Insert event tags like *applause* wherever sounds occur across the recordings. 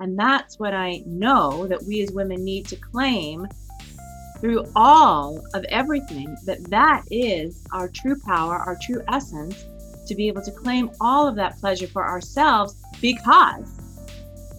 And that's what I know that we as women need to claim through all of everything that that is our true power, our true essence to be able to claim all of that pleasure for ourselves because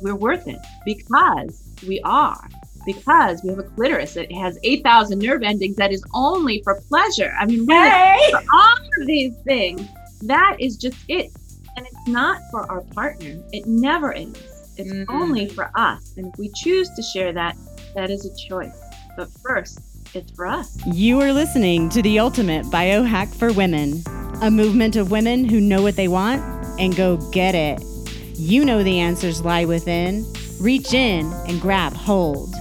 we're worth it, because we are, because we have a clitoris that has 8,000 nerve endings that is only for pleasure. I mean, hey. for all of these things, that is just it. And it's not for our partner, it never is. It's mm-hmm. only for us. And if we choose to share that, that is a choice. But first, it's for us. You are listening to the ultimate biohack for women, a movement of women who know what they want and go get it. You know the answers lie within. Reach in and grab hold.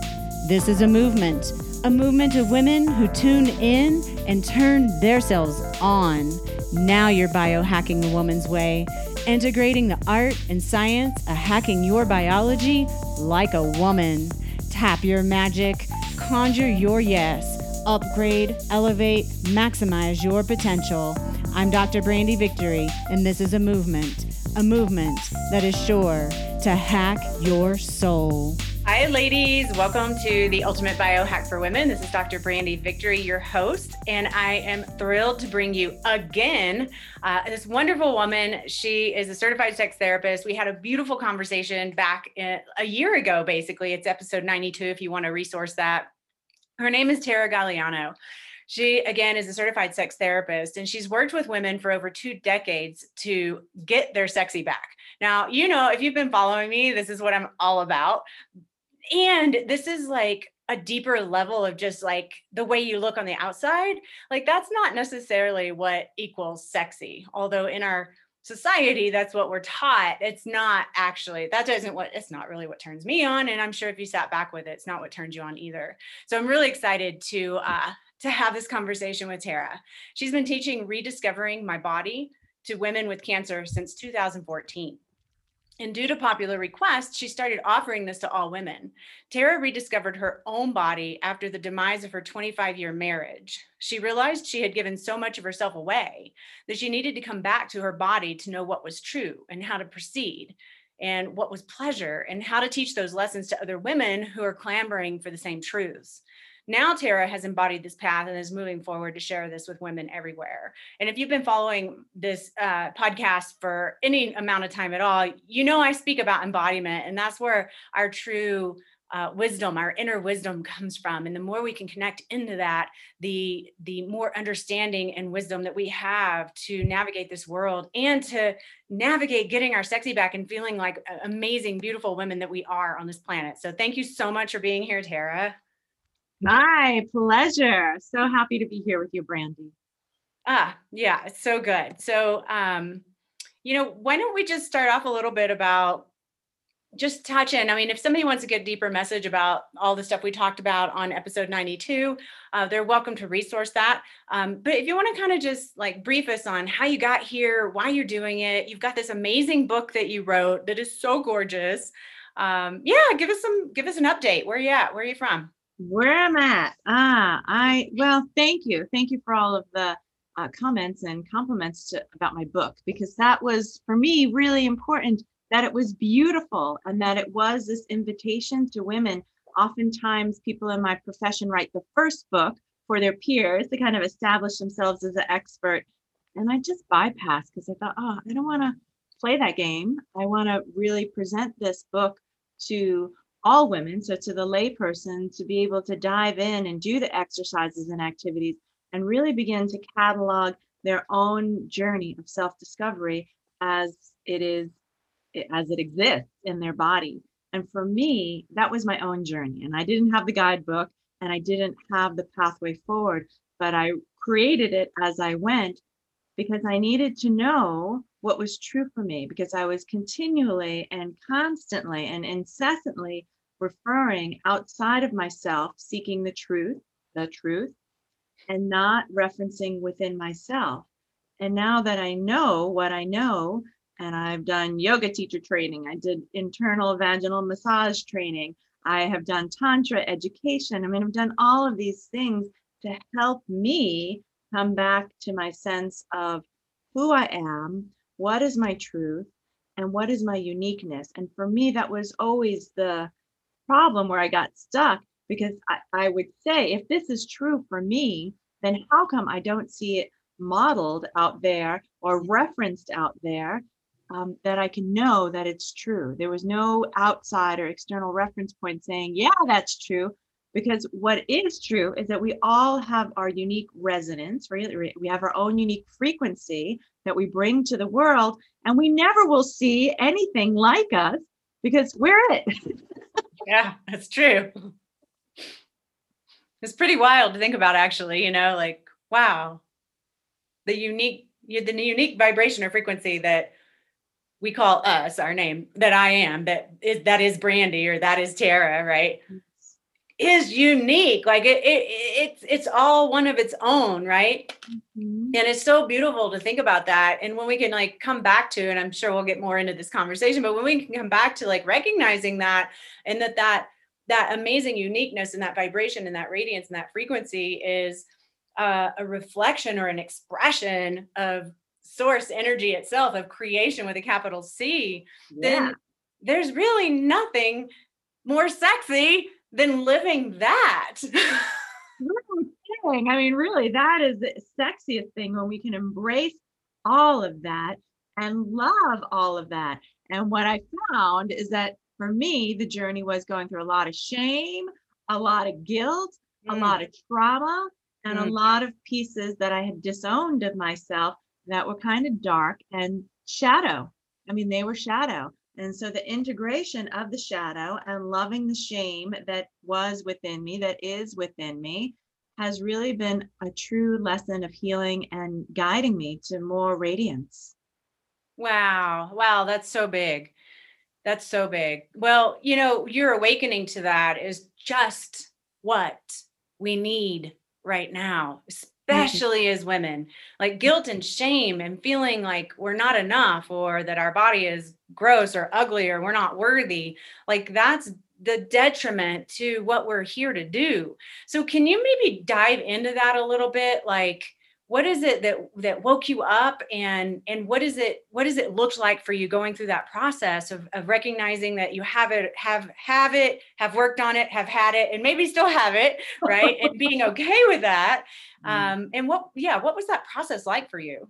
This is a movement, a movement of women who tune in and turn themselves on. Now you're biohacking the woman's way, integrating the art and science of hacking your biology like a woman. Tap your magic, conjure your yes, upgrade, elevate, maximize your potential. I'm Dr. Brandy Victory, and this is a movement a movement that is sure to hack your soul. Hi, ladies. Welcome to the Ultimate Biohack for Women. This is Dr. Brandy Victory, your host, and I am thrilled to bring you again uh, this wonderful woman. She is a certified sex therapist. We had a beautiful conversation back in, a year ago, basically. It's episode 92 if you want to resource that. Her name is Tara Galeano. She, again, is a certified sex therapist and she's worked with women for over two decades to get their sexy back. Now, you know, if you've been following me, this is what I'm all about. And this is like a deeper level of just like the way you look on the outside. Like, that's not necessarily what equals sexy, although in our society that's what we're taught it's not actually that doesn't what it's not really what turns me on and i'm sure if you sat back with it it's not what turns you on either so i'm really excited to uh, to have this conversation with Tara. She's been teaching rediscovering my body to women with cancer since 2014. And due to popular request, she started offering this to all women. Tara rediscovered her own body after the demise of her 25 year marriage. She realized she had given so much of herself away that she needed to come back to her body to know what was true and how to proceed and what was pleasure and how to teach those lessons to other women who are clamoring for the same truths. Now, Tara has embodied this path and is moving forward to share this with women everywhere. And if you've been following this uh, podcast for any amount of time at all, you know I speak about embodiment, and that's where our true uh, wisdom, our inner wisdom *laughs* comes from. And the more we can connect into that, the the more understanding and wisdom that we have to navigate this world and to navigate getting our sexy back and feeling like amazing, beautiful women that we are on this planet. So thank you so much for being here, Tara. My pleasure. So happy to be here with you, Brandy. Ah, yeah, it's so good. So, um, you know, why don't we just start off a little bit about just touch in. I mean, if somebody wants to get deeper message about all the stuff we talked about on episode 92, uh, they're welcome to resource that. Um, but if you want to kind of just like brief us on how you got here, why you're doing it, you've got this amazing book that you wrote that is so gorgeous. Um, yeah, give us some, give us an update. Where are you at? Where are you from? Where I'm at. Ah, I well, thank you, thank you for all of the uh, comments and compliments to, about my book because that was for me really important. That it was beautiful and that it was this invitation to women. Oftentimes, people in my profession write the first book for their peers to kind of establish themselves as an expert, and I just bypassed because I thought, oh, I don't want to play that game. I want to really present this book to all women, so to the layperson, to be able to dive in and do the exercises and activities and really begin to catalog their own journey of self-discovery as it is as it exists in their body. And for me, that was my own journey. And I didn't have the guidebook and I didn't have the pathway forward, but I created it as I went because I needed to know what was true for me because I was continually and constantly and incessantly referring outside of myself, seeking the truth, the truth, and not referencing within myself. And now that I know what I know, and I've done yoga teacher training, I did internal vaginal massage training, I have done Tantra education. I mean, I've done all of these things to help me come back to my sense of who I am, what is my truth, and what is my uniqueness? And for me, that was always the problem where I got stuck because I, I would say, if this is true for me, then how come I don't see it modeled out there or referenced out there um, that I can know that it's true? There was no outside or external reference point saying, yeah, that's true. Because what is true is that we all have our unique resonance, right? We have our own unique frequency that we bring to the world, and we never will see anything like us because we're it. *laughs* yeah, that's true. It's pretty wild to think about, actually. You know, like wow, the unique, the unique vibration or frequency that we call us our name that I am that is that is Brandy or that is Tara, right? Mm-hmm. Is unique. Like it, it it's it's all one of its own, right? Mm-hmm. And it's so beautiful to think about that. And when we can like come back to, and I'm sure we'll get more into this conversation, but when we can come back to like recognizing that and that that that amazing uniqueness and that vibration and that radiance and that frequency is uh, a reflection or an expression of source energy itself of creation with a capital C, yeah. then there's really nothing more sexy than living that. *laughs* I mean, really, that is the sexiest thing when we can embrace all of that and love all of that. And what I found is that for me, the journey was going through a lot of shame, a lot of guilt, mm. a lot of trauma, and mm. a lot of pieces that I had disowned of myself that were kind of dark and shadow. I mean, they were shadow. And so the integration of the shadow and loving the shame that was within me, that is within me, has really been a true lesson of healing and guiding me to more radiance. Wow. Wow. That's so big. That's so big. Well, you know, your awakening to that is just what we need right now, especially as women like guilt and shame and feeling like we're not enough or that our body is gross or ugly or we're not worthy like that's the detriment to what we're here to do. So can you maybe dive into that a little bit? Like what is it that that woke you up and and what is it what does it look like for you going through that process of, of recognizing that you have it have have it have worked on it have had it and maybe still have it right? *laughs* And being okay with that. Mm. um and what yeah what was that process like for you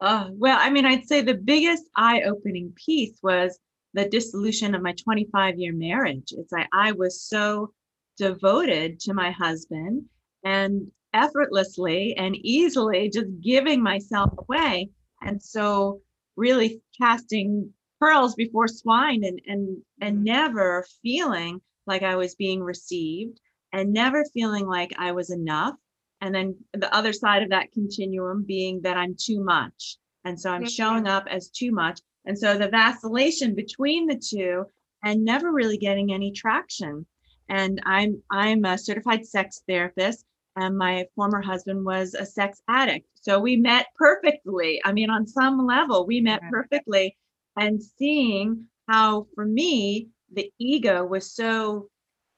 uh, well i mean i'd say the biggest eye-opening piece was the dissolution of my 25 year marriage it's like i was so devoted to my husband and effortlessly and easily just giving myself away. And so really casting pearls before swine and and and mm-hmm. never feeling like I was being received and never feeling like I was enough. And then the other side of that continuum being that I'm too much. And so I'm showing up as too much. And so the vacillation between the two and never really getting any traction. And I'm I'm a certified sex therapist and my former husband was a sex addict. So we met perfectly. I mean, on some level, we met perfectly. And seeing how, for me, the ego was so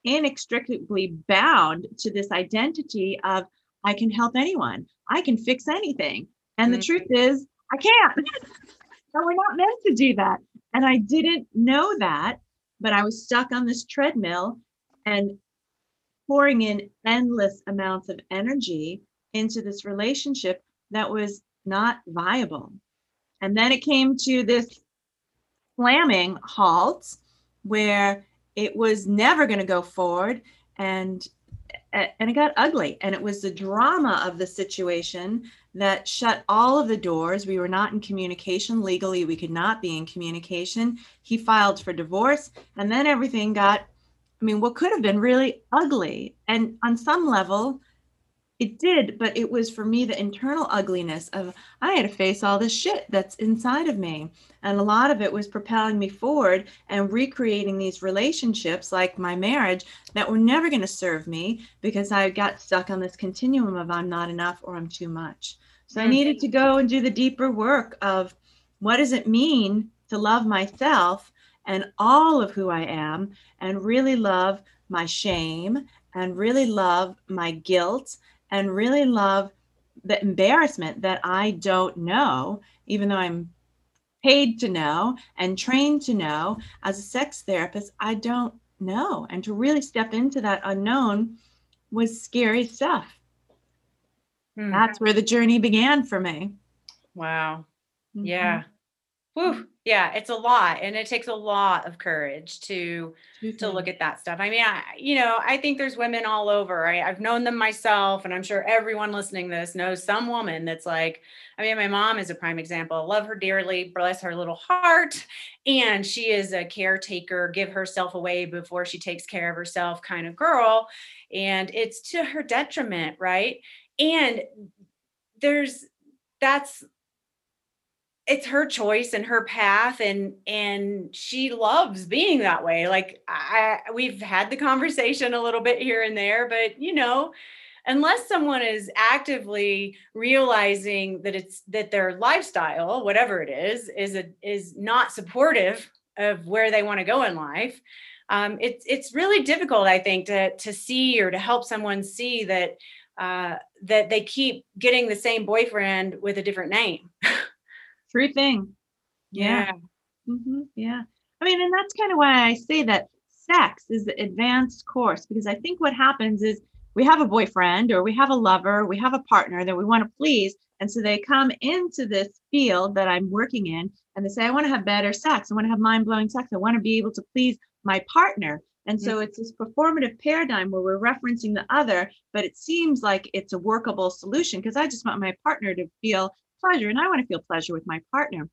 inextricably bound to this identity of I can help anyone, I can fix anything. And mm-hmm. the truth is, I can't. *laughs* and we're not meant to do that. And I didn't know that, but I was stuck on this treadmill. And pouring in endless amounts of energy into this relationship that was not viable. And then it came to this slamming halt where it was never going to go forward and and it got ugly. And it was the drama of the situation that shut all of the doors. We were not in communication legally. We could not be in communication. He filed for divorce and then everything got I mean, what could have been really ugly. And on some level, it did, but it was for me the internal ugliness of I had to face all this shit that's inside of me. And a lot of it was propelling me forward and recreating these relationships like my marriage that were never going to serve me because I got stuck on this continuum of I'm not enough or I'm too much. So I mm. needed to go and do the deeper work of what does it mean to love myself and all of who I am and really love my shame and really love my guilt and really love the embarrassment that I don't know, even though I'm paid to know and trained to know as a sex therapist, I don't know. And to really step into that unknown was scary stuff. Hmm. That's where the journey began for me. Wow. Mhm. Yeah. Whew. Yeah, it's a lot and it takes a lot of courage to to mm-hmm. look at that stuff. I mean, I, you know, I think there's women all over. I, I've known them myself, and I'm sure everyone listening to this knows some woman that's like, I mean, my mom is a prime example. I love her dearly, bless her little heart. And she is a caretaker, give herself away before she takes care of herself kind of girl. And it's to her detriment, right? And there's that's it's her choice and her path and and she loves being that way like i we've had the conversation a little bit here and there but you know unless someone is actively realizing that it's that their lifestyle whatever it is is a is not supportive of where they want to go in life um, it's it's really difficult i think to to see or to help someone see that uh, that they keep getting the same boyfriend with a different name *laughs* True thing. Yeah. hmm Yeah. I mean, and that's kind of why I say that sex is the advanced course because I think what happens is we have a boyfriend or we have a lover, we have a partner that we want to please. And so they come into this field that I'm working in and they say, I want to have better sex. I want to have mind blowing sex. I want to be able to please my partner. And so it's this performative paradigm where we're referencing the other, but it seems like it's a workable solution because I just want my partner to feel pleasure and I want to feel pleasure with my partner.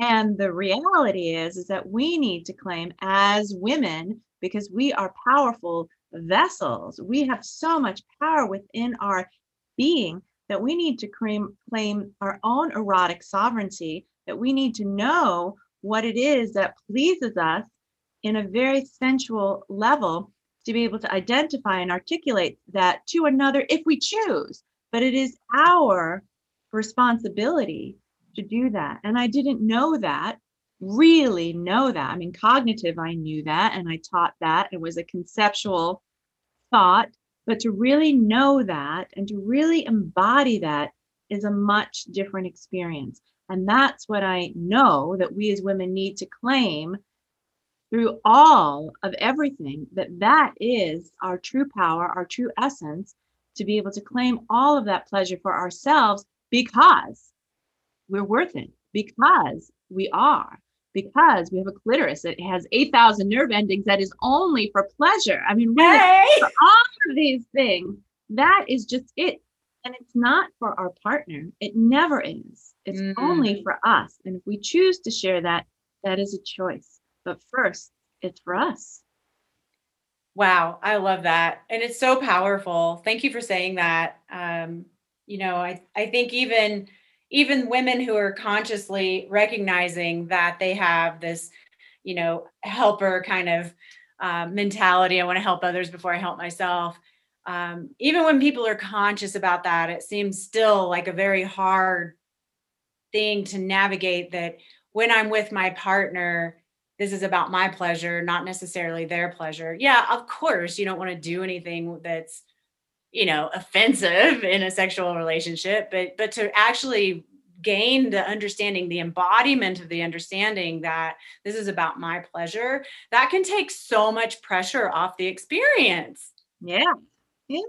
And the reality is is that we need to claim as women because we are powerful vessels. We have so much power within our being that we need to claim claim our own erotic sovereignty that we need to know what it is that pleases us in a very sensual level to be able to identify and articulate that to another if we choose but it is our responsibility to do that. And I didn't know that, really know that. I mean, cognitive, I knew that and I taught that. It was a conceptual thought, but to really know that and to really embody that is a much different experience. And that's what I know that we as women need to claim through all of everything that that is our true power, our true essence to be able to claim all of that pleasure for ourselves because we're worth it, because we are, because we have a clitoris that has 8,000 nerve endings that is only for pleasure. I mean, really, hey! for all of these things, that is just it. And it's not for our partner. It never is. It's Mhm. only for us. And if we choose to share that, that is a choice. But first, it's for us. Wow, I love that. And it's so powerful. Thank you for saying that. Um, you know, I I think even even women who are consciously recognizing that they have this, you know, helper kind of uh, mentality. I want to help others before I help myself. Um, even when people are conscious about that, it seems still like a very hard thing to navigate that when I'm with my partner, this is about my pleasure, not necessarily their pleasure. Yeah, of course, you don't want to do anything that's, you know, offensive in a sexual relationship, but but to actually gain the understanding, the embodiment of the understanding that this is about my pleasure, that can take so much pressure off the experience. Yeah. Yeah.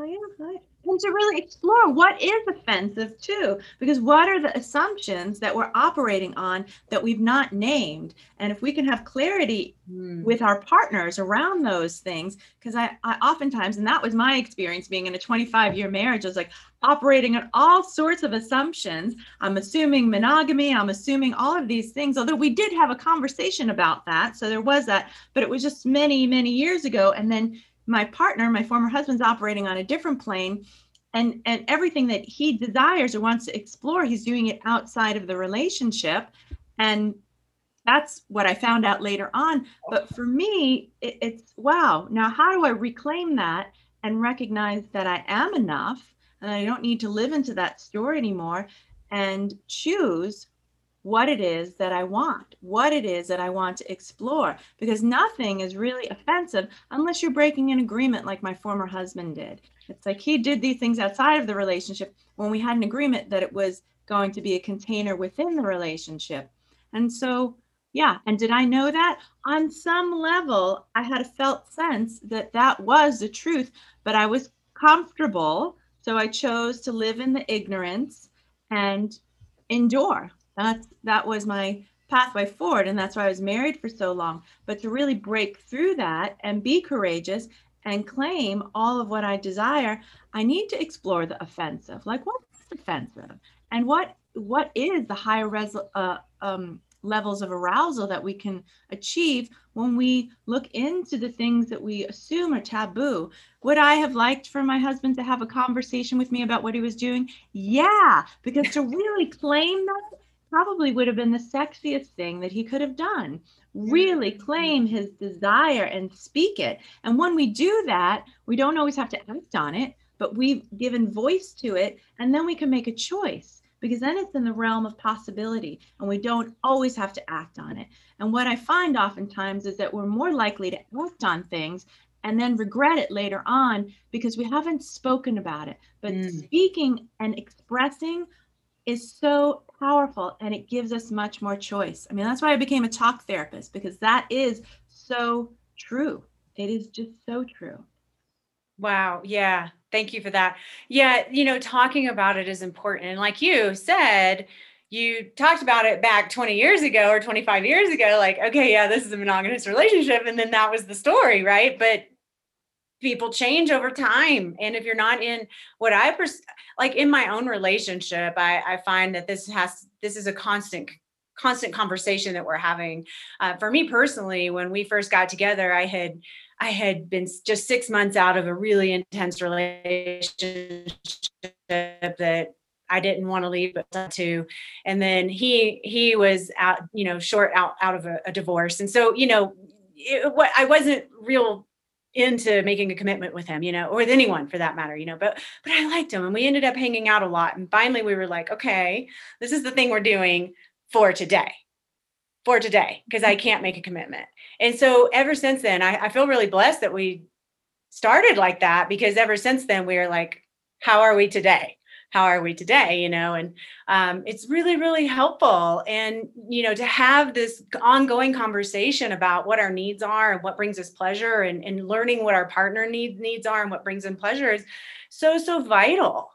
Oh, yeah. And to really explore what is offensive too, because what are the assumptions that we're operating on that we've not named? And if we can have clarity Mm. with our partners around those things, because I, I oftentimes, and that was my experience being in a 25 year marriage, I was like operating on all sorts of assumptions. I'm assuming monogamy, I'm assuming all of these things, although we did have a conversation about that. So there was that, but it was just many, many years ago. And then my partner, my former husband's operating on a different plane. And, and everything that he desires or wants to explore, he's doing it outside of the relationship. And that's what I found out later on. But for me, it, it's wow. Now, how do I reclaim that and recognize that I am enough and I don't need to live into that story anymore and choose what it is that I want, what it is that I want to explore? Because nothing is really offensive unless you're breaking an agreement like my former husband did. It's like he did these things outside of the relationship when we had an agreement that it was going to be a container within the relationship. And so, yeah. And did I know that? On some level, I had a felt sense that that was the truth, but I was comfortable. So I chose to live in the ignorance and endure. That's that was my pathway forward and that's why I was married for so long. But to really break through that and be courageous and claim all of what I desire, I need to explore the offensive. Like what's offensive? And what what is the higher res- uh, um, levels of arousal that we can achieve when we look into the things that we assume are taboo. Would I have liked for my husband to have a conversation with me about what he was doing? Yeah, because to really claim that probably would have been the sexiest thing that he could have done. Really claim his desire and speak it. And when we do that, we don't always have to act on it, but we've given voice to it, and then we can make a choice because then it's in the realm of possibility and we don't always have to act on it. And what I find oftentimes is that we're more likely to act on things and then regret it later on because we haven't spoken about it. But mm. speaking and expressing is so powerful and it gives us much more choice. I mean, that's why I became a talk therapist because that is so true. It is just so true. Wow. Yeah. Thank you for that. Yeah. You know, talking about it is important. And like you said, you talked about it back 20 years ago or 25 years ago, like, okay, yeah, this is a monogamous relationship. And then that was the story, right? But people change over time. And if you're not in what I pers- like in my own relationship, I, I find that this has, this is a constant constant conversation that we're having. Uh, for me personally, when we first got together, I had I had been just six months out of a really intense relationship that I didn't want to leave, but to. And then he he was out, you know, short out out of a, a divorce, and so you know, it, what I wasn't real into making a commitment with him, you know, or with anyone for that matter, you know. But but I liked him, and we ended up hanging out a lot. And finally, we were like, okay, this is the thing we're doing for today for today because I can't make a commitment. And so ever since then, I, I, feel really blessed that we started like that because ever since then we are like, how are we today? How are we today? You know, and um, it's really, really helpful. And, you know, to have this ongoing conversation about what our needs are and what brings us pleasure and, and learning what our partner needs needs are and what brings in pleasure is so, so vital.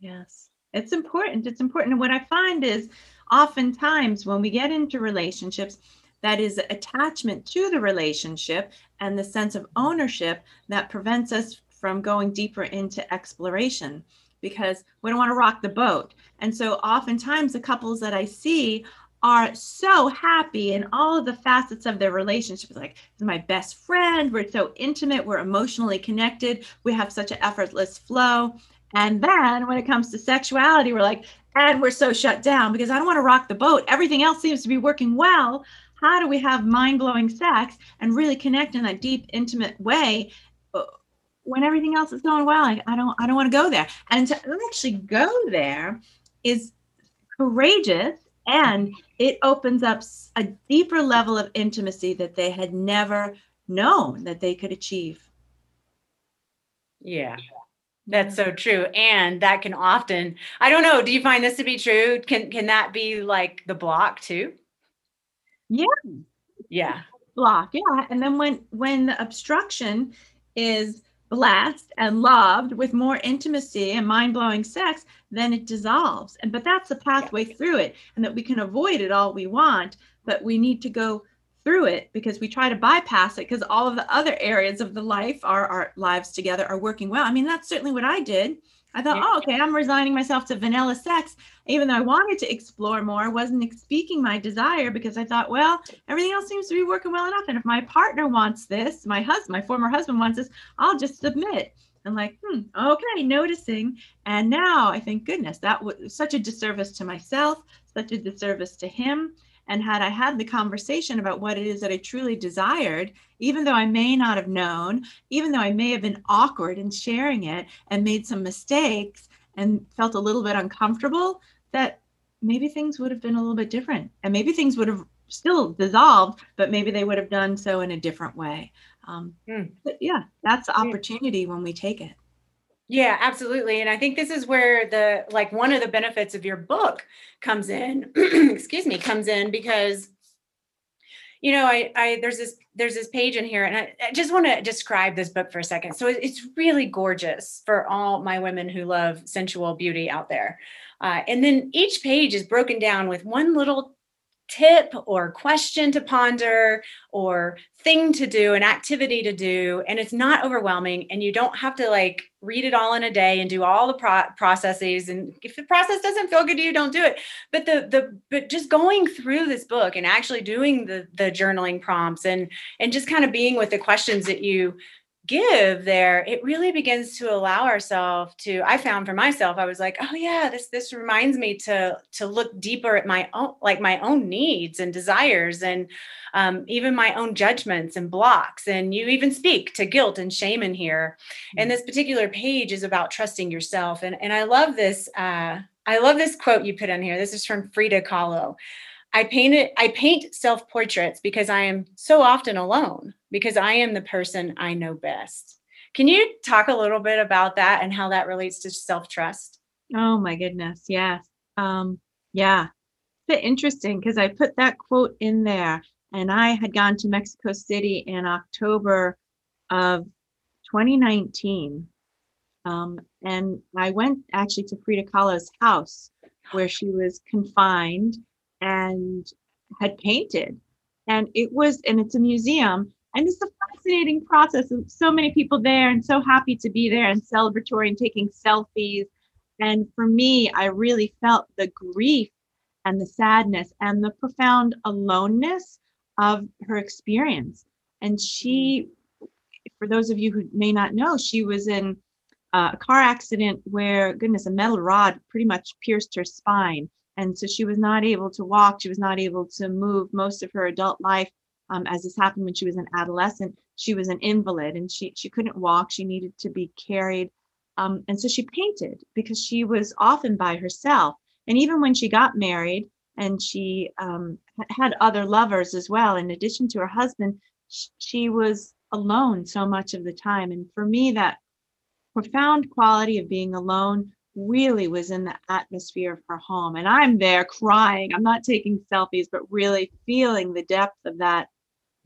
Yes. It's important. It's important. And what I find is oftentimes when we get into relationships, that is attachment to the relationship and the sense of ownership that prevents us from going deeper into exploration because we don't want to rock the boat. And so oftentimes the couples that I see are so happy in all of the facets of their relationship. Like, my best friend, we're so intimate, we're emotionally connected, we have such an effortless flow. And then when it comes to sexuality, we're like, and we're so shut down because I don't want to rock the boat. Everything else seems to be working well. How do we have mind blowing sex and really connect in that deep, intimate way when everything else is going well? I, I don't, I don't want to go there. And to actually go there is courageous and it opens up a deeper level of intimacy that they had never known that they could achieve. Yeah. That's so true. And that can often, I don't know, do you find this to be true? Can can that be like the block too? Yeah. Yeah. Block. Yeah. And then when when the obstruction is blessed and loved with more intimacy and mind-blowing sex, then it dissolves. And but that's the pathway through it. And that we can avoid it all we want, but we need to go through it because we try to bypass it because all of the other areas of the life our, our lives together are working well i mean that's certainly what i did i thought yeah. oh okay i'm resigning myself to vanilla sex even though i wanted to explore more wasn't speaking my desire because i thought well everything else seems to be working well enough and if my partner wants this my husband my former husband wants this i'll just submit. And like hmm okay noticing. And now i think goodness that was such a disservice to myself such a disservice to him and had I had the conversation about what it is that I truly desired, even though I may not have known, even though I may have been awkward in sharing it and made some mistakes and felt a little bit uncomfortable, that maybe things would have been a little bit different. And maybe things would have still dissolved, but maybe they would have done so in a different way. Um, mm. But yeah, that's the opportunity when we take it. Yeah, absolutely. And I think this is where the like one of the benefits of your book comes in, *clears throat* excuse me, comes in because you know, I, I there's this there's this page in here, and I, I just want to describe this book for a second. So it's really gorgeous for all my women who love sensual beauty out there. Uh, and then each page is broken down with one little tip or question to ponder or thing to do, an activity to do, and it's not overwhelming. And you don't have to like read it all in a day and do all the pro- processes. And if the process doesn't feel good to you, don't do it. But the the but just going through this book and actually doing the the journaling prompts and and just kind of being with the questions that you give there it really begins to allow ourselves to i found for myself i was like oh yeah this this reminds me to to look deeper at my own like my own needs and desires and um, even my own judgments and blocks and you even speak to guilt and shame in here and mm. this particular page is about trusting yourself and and i love this uh, i love this quote you put in here this is from frida kahlo I paint it, I paint self-portraits because I am so often alone, because I am the person I know best. Can you talk a little bit about that and how that relates to self-trust? Oh my goodness, yes. Um, yeah. It's interesting because I put that quote in there and I had gone to Mexico City in October of 2019. Um, and I went actually to Frida Kahlo's house where she was confined and had painted. And it was, and it's a museum. And it's a fascinating process of so many people there and so happy to be there and celebratory and taking selfies. And for me, I really felt the grief and the sadness and the profound aloneness of her experience. And she, for those of you who may not know, she was in a car accident where, goodness, a metal rod pretty much pierced her spine and so she was not able to walk she was not able to move most of her adult life um, as this happened when she was an adolescent. She was an invalid and she she couldn't walk she needed to be carried um, and so she painted because she was often by herself. And even when she got married and she um, had other lovers as well in addition to her husband she was alone so much of the time. And for me that profound quality of being alone really was in the atmosphere of her home. And I'm there crying. I'm not taking selfies, but really feeling the depth of that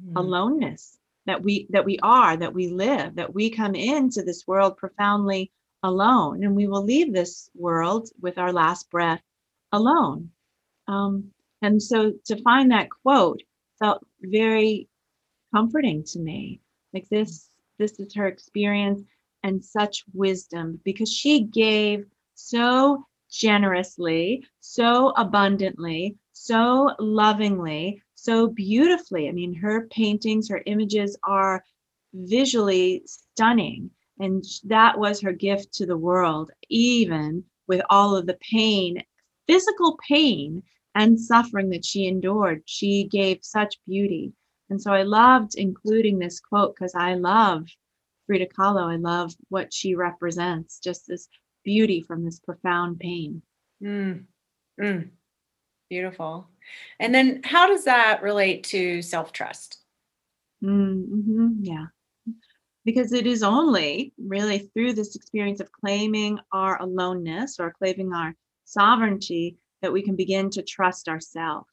mm. aloneness that we that we are, that we live, that we come into this world profoundly alone, and we will leave this world with our last breath alone. Um, and so to find that quote felt very comforting to me. Like this, this is her experience and such wisdom because she gave so generously, so abundantly, so lovingly, so beautifully. I mean, her paintings, her images are visually stunning. And that was her gift to the world, even with all of the pain, physical pain and suffering that she endured. She gave such beauty. And so I loved including this quote because I love Frida Kahlo. I love what she represents, just this beauty from this profound pain. Mm. Mm. Beautiful. And then how does that relate to self trust? Mm-hmm. Yeah. Because it is only really through this experience of claiming our aloneness or claiming our sovereignty that we can begin to trust ourselves.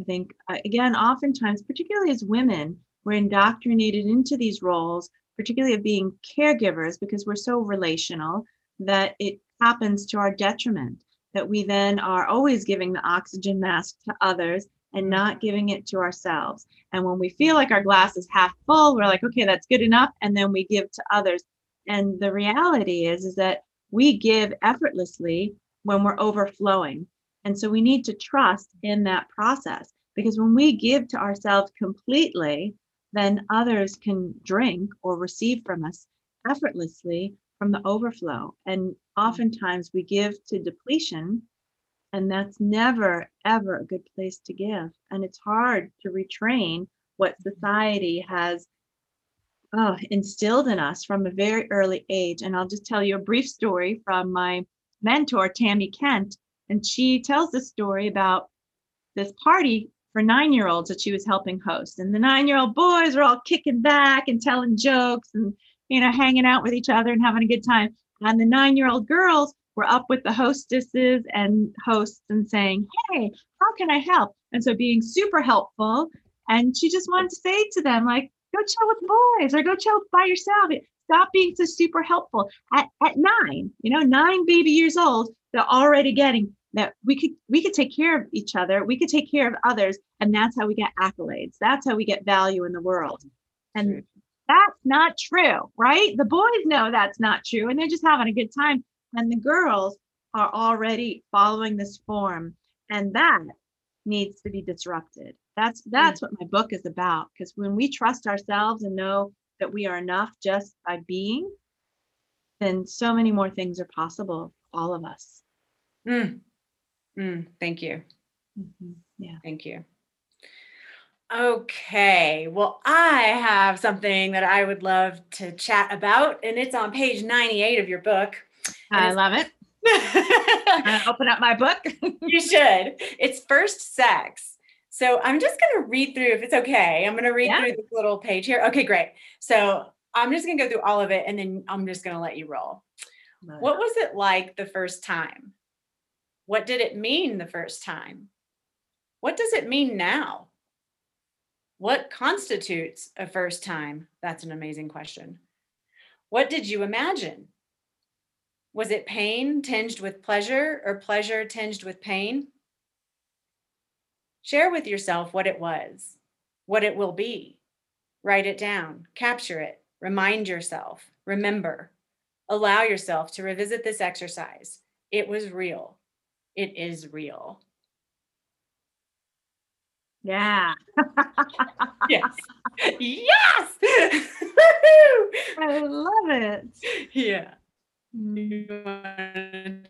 I think, uh, again, oftentimes, particularly as women, we're indoctrinated into these roles, particularly of being caregivers, because we're so relational that it happens to our detriment, that we then are always giving the oxygen mask to others and mm-hmm. not giving it to ourselves. And when we feel like our glass is half full, we're like, okay, that's good enough. And then we give to others. And the reality is, is that we give effortlessly when we're overflowing. And so we need to trust in that process because when we give to ourselves completely, then others can drink or receive from us effortlessly from the overflow. And mm-hmm. oftentimes we give to depletion, and that's never, ever a good place to give. And it's hard to retrain what mm-hmm. society has oh, instilled in us from a very early age. And I'll just tell you a brief story from my mentor, Tammy Kent. And she tells the story about this party for nine year olds that she was helping host. And the nine year old boys were all kicking back and telling jokes and you know, hanging out with each other and having a good time. And the nine year old girls were up with the hostesses and hosts and saying, Hey, how can I help? And so being super helpful. And she just wanted to say to them, like, go chill with boys or go chill by yourself. Stop being so super helpful. At, at nine, you know, nine baby years old, they're already getting that we could we could take care of each other, we could take care of others, and that's how we get accolades. That's how we get value in the world. And that's not true, right? The boys know that's not true, and they're just having a good time. And the girls are already following this form, and that needs to be disrupted. That's that's what my book is about. Because when we trust ourselves and know that we are enough just by being, then so many more things are possible for all of us. Mm. Mm, thank you. Mm-hmm. Yeah. Thank you. Okay, well, I have something that I would love to chat about, and it's on page 98 of your book. I love it. *laughs* I open up my book. *laughs* you should. It's First Sex. So I'm just going to read through, if it's okay. I'm going to read yeah. through this little page here. Okay, great. So I'm just going to go through all of it, and then I'm just going to let you roll. What was it like the first time? What did it mean the first time? What does it mean now? What constitutes a first time? That's an amazing question. What did you imagine? Was it pain tinged with pleasure or pleasure tinged with pain? Share with yourself what it was, what it will be. Write it down, capture it, remind yourself, remember. Allow yourself to revisit this exercise. It was real it is real. Yeah. yes. *laughs* Yes. I love it. Yeah. Hmm.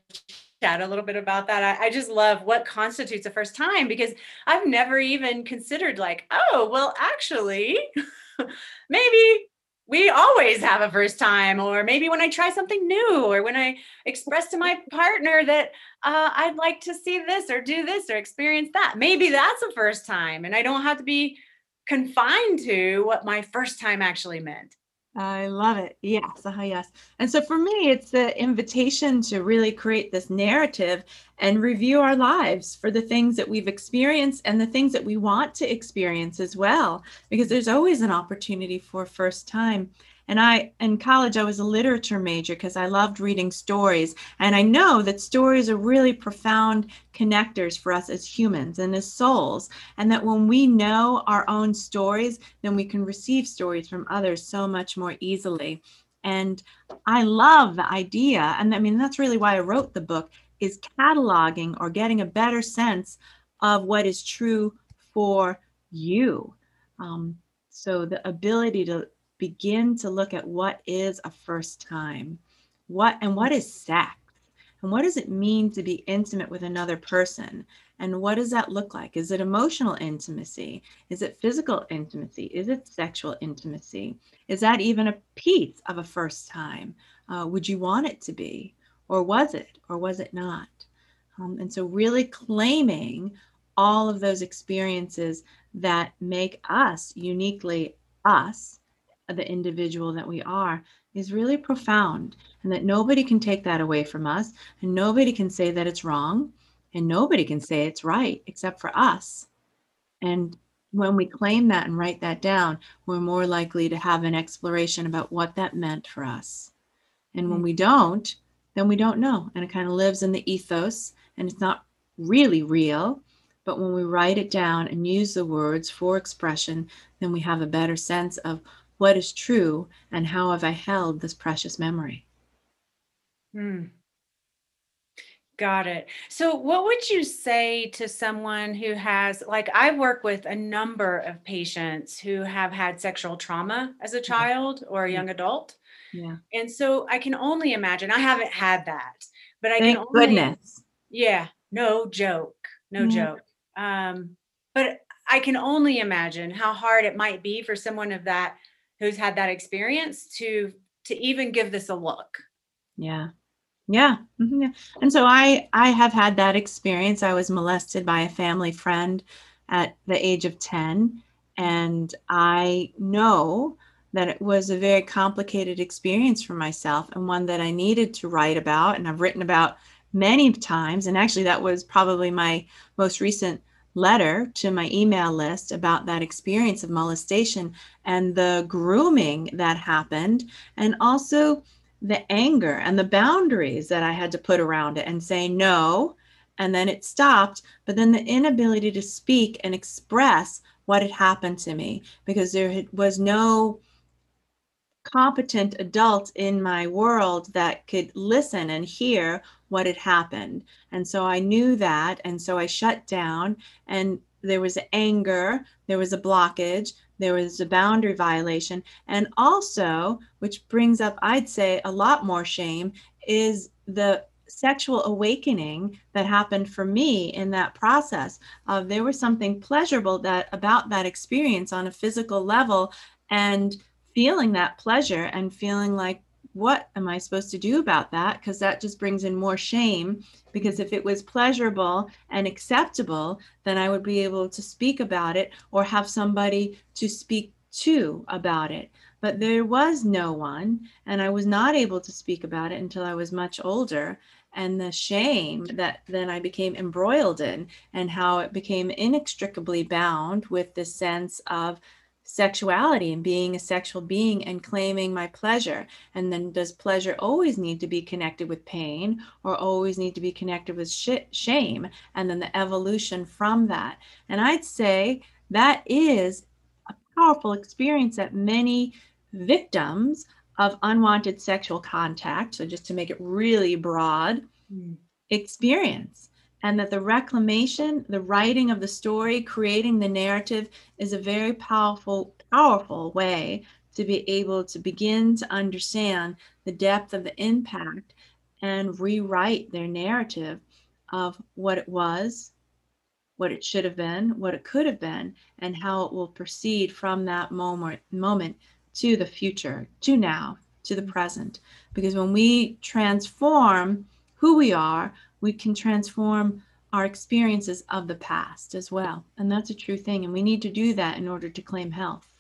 chat a little bit about that? I, I just love what constitutes a first time because I've never even considered like, oh, well, actually, *laughs* maybe we always have a first time or maybe when i try something new or when i express to my partner that uh, i'd like to see this or do this or experience that. Maybe that's a first time and i don't have to be confined to what my first time actually meant I love it. Yes. Uh, yes. And so for me, it's the invitation to really create this narrative and review our lives for the things that we've experienced and the things that we want to experience as well, because there's always an opportunity for first time. And I, in college, I was a literature major because I loved reading stories. And I know that stories are really profound connectors for us as humans and as souls. And that when we know our own stories, then we can receive stories from others so much more easily. And I love the idea. And I mean, that's really why I wrote the book is cataloging or getting a better sense of what is true for you. Um, so the ability to begin to look at what is a first time. What and what is sex? And what does it mean to be intimate with another person? And what does that look like? Is it emotional intimacy? Is it physical intimacy? Is it sexual intimacy? Is that even a piece of a first time? Uh, would you want it to be? Or was it? Or was it not? Um, and so really claiming all of those experiences that make us uniquely us the individual that we are is really profound and that nobody can take that away from us and nobody can say that it's wrong and nobody can say it's right except for us. And when we claim that and write that down we're more likely to have an exploration about what that meant for us. And when mm. we don't then we don't know and it kind of lives in the ethos and it's not really real. But when we write it down and use the words for expression then we have a better sense of what is true and how have I held this precious memory. Hmm. Got it. So, what would you say to someone who has, like, I work with a number of patients who have had sexual trauma as a mm-hmm. child or a mm-hmm. young adult. Yeah. And so I can only imagine, I haven't had that, but I Thank can only, goodness. Yeah, no joke, no mm-hmm. joke. Um, but I can only imagine how hard it might be for someone of that who's had that experience to to even give this a look yeah yeah. Mm-hmm. And so I I have had that experience. I was molested by a family friend at the age of 10 and I know that it was a very complicated experience for myself and one that I needed to write about. And I've written about many times. And actually, that was probably my most recent letter to my email list about that experience of molestation and the grooming that happened, and also the anger and the boundaries that I had to put around it and say no. And then it stopped, but then the inability to speak and express what had happened to me because there was no competent adult in my world that could listen and hear what had happened. And so I knew that. And so I shut down, and there was anger, there was a blockage, there was a boundary violation. And also, which brings up, I'd say, a lot more shame, is the sexual awakening that happened for me in that process uh, there was something pleasurable that about that experience on a physical level and feeling that pleasure and feeling like what am I supposed to do about that? Because that just brings in more shame. Because if it was pleasurable and acceptable, then I would be able to speak about it or have somebody to speak to about it. But there was no one, and I was not able to speak about it until I was much older. And the shame that then I became embroiled in, and how it became inextricably bound with the sense of sexuality and being a sexual being and claiming my pleasure. And then does pleasure always need to be connected with pain or always need to be connected with sh- shame? And then the evolution from that. And I'd say that is a powerful experience that many victims of unwanted sexual contact, so just to make it really broad, mm. experience and that the reclamation, the writing of the story, creating the narrative is a very powerful, powerful way to be able to begin to understand the depth of the impact and rewrite their narrative of what it was, what it should have been, what it could have been, and how it will proceed from that moment moment to the future, to now, to the present. Because when we transform who we are, we can transform our experiences of the past as well. And that's a true thing. And we need to do that in order to claim health.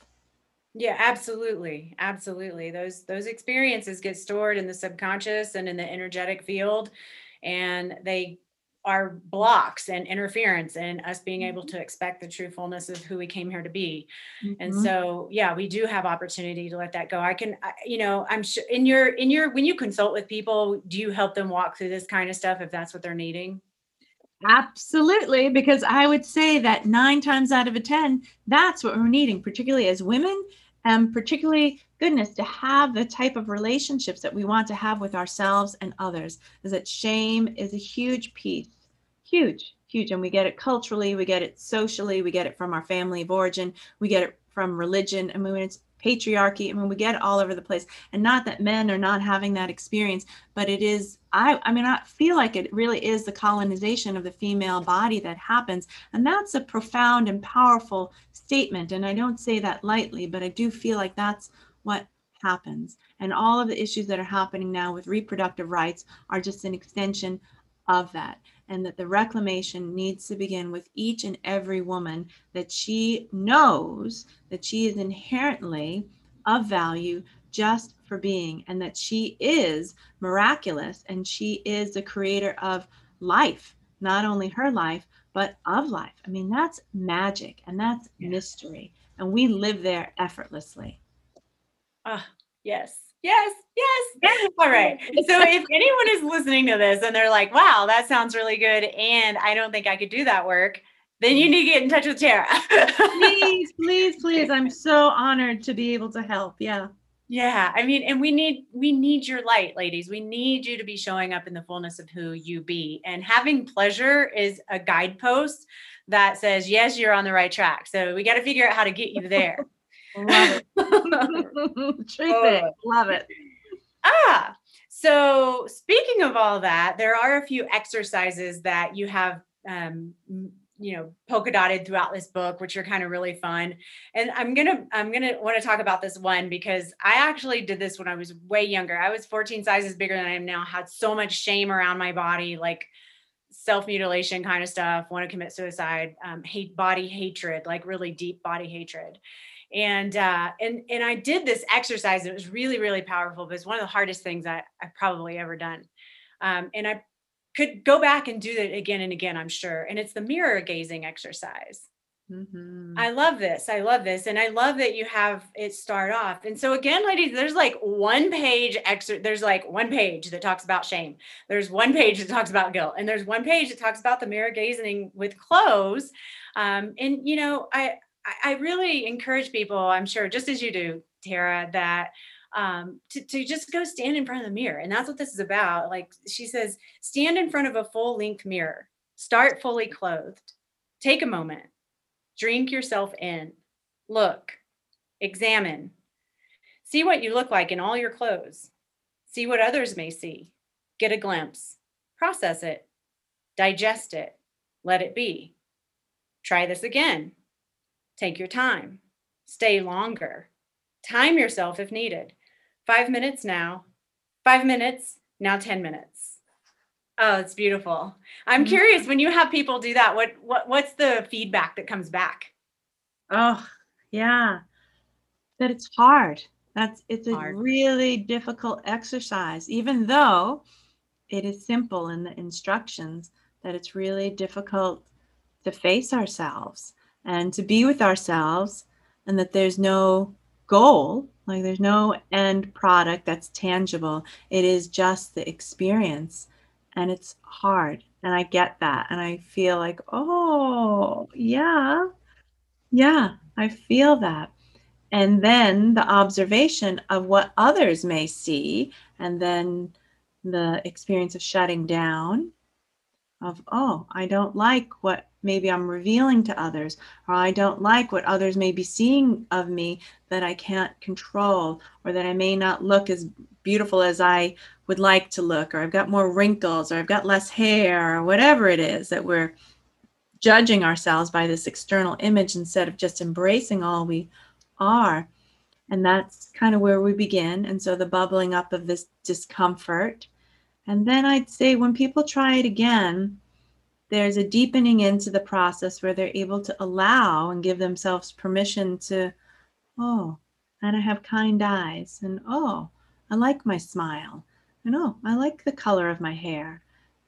Yeah, absolutely. Absolutely. Those those experiences get stored in the subconscious and in the energetic field and they are blocks and interference and us being able mm-hmm. to expect the truthfulness of who we came here to be mm-hmm. and so yeah we do have opportunity to let that go i can I, you know i'm sure in your in your when you consult with people do you help them walk through this kind of stuff if that's what they're needing absolutely because i would say that nine times out of a ten that's what we're needing particularly as women and particularly goodness to have the type of relationships that we want to have with ourselves and others is that shame is a huge piece huge huge and we get it culturally we get it socially we get it from our family of origin we get it from religion I mean it's patriarchy I mean we get all over the place and not that men are not having that experience but it is I I mean I feel like it really is the colonization of the female body that happens and that's a profound and powerful statement and I don't say that lightly but I do feel like that's what happens and all of the issues that are happening now with reproductive rights are just an extension of that and that the reclamation needs to begin with each and every woman that she knows that she is inherently of value just for being and that she is miraculous and she is the creator of life not only her life but of life. I mean that's magic and that's yeah. mystery and we live there effortlessly. Ah yes yes, yes, yes. All right. *laughs* So if anyone is listening to this and they're like, wow, that sounds really good. And I don't think I could do that work, then you mm-hmm. need to get in touch with Tara. please, please, please. I'm *laughs* so honored to be able to help. Yeah. Yeah. I mean, and we need we need your light, ladies. We need you to be showing up in the fullness of who you be. And having pleasure is a guidepost that says, yes, you're on the right track. So we got to figure out how to get you there. *laughs* Love it. *laughs* Oh. it. Love it. Ah, so speaking of all that, there are a few exercises that you have um, you know polka dotted throughout this book which are kind of really fun and i'm gonna i'm gonna want to talk about this one because i actually did this when i was way younger i was 14 sizes bigger than i am now had so much shame around my body like self mutilation kind of stuff want to commit suicide um, hate body hatred like really deep body hatred and uh, and and I did this exercise. It was really really powerful. But it's one of the hardest things I, I've probably ever done. Um, and I could go back and do it again and again. I'm sure. And it's the mirror gazing exercise. Mhm. I love this. I love this. And I love that you have it start off. And so again, ladies, there's like one page extra there's like one page that talks about shame. There's one page that talks about guilt. And there's one page that talks about the mirror gazing with clothes. Um, and you know, I I I really encourage people, I'm sure, just as you do, Tara, that um, to, to just go stand in front of the mirror. And that's what this is about. Like she says, stand in front of a full length mirror, start fully clothed, take a moment, drink yourself in, look, examine, see what you look like in all your clothes, see what others may see, get a glimpse, process it, digest it, let it be. Try this again. Take your time, stay longer, time yourself if needed. Five minutes now, five minutes, now 10 minutes. Oh, it's beautiful. I'm Mhm. curious when you have people do that, what what what's the feedback that comes back? Oh, yeah. That it's hard. That's it's a really difficult exercise, even though it is simple in the instructions, that it's really difficult to face ourselves and to be with ourselves, and that there's no goal, like there's no end product that's tangible. It is just the experience, and it's hard. And I get that. And I feel like, oh, yeah, yeah, I feel that. And then the observation of what others may see, and then the experience of shutting down of, oh, I don't like what maybe I'm revealing to others, or I don't like what others may be seeing of me that I can't control, or that I may not look as beautiful as I would like to look, or I've got more wrinkles, or I've got less hair, or whatever it is that we're judging ourselves by this external image instead of just embracing all we are. And that's kind of where we begin. And so the bubbling up of this discomfort. And then I'd say when people try it again, there's a deepening into the process where they're able to allow and give themselves permission to, oh, and I have kind eyes. And oh, I like my smile. And oh, I like the color of my hair.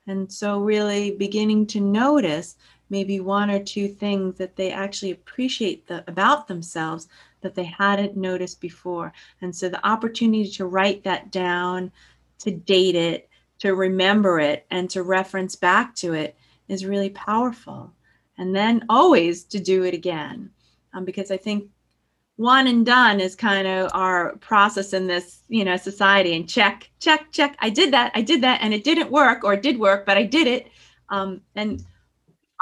And so, really beginning to notice maybe one or two things that they actually appreciate the, about themselves that they hadn't noticed before. And so the opportunity to write that down, to date it, to remember it, and to reference back to it is really powerful. And then always to do it again. Um, because I think one and done is kind of our process in this, you know, society and check, check, check. I did that, I did that, and it didn't work, or it did work, but I did it. Um, and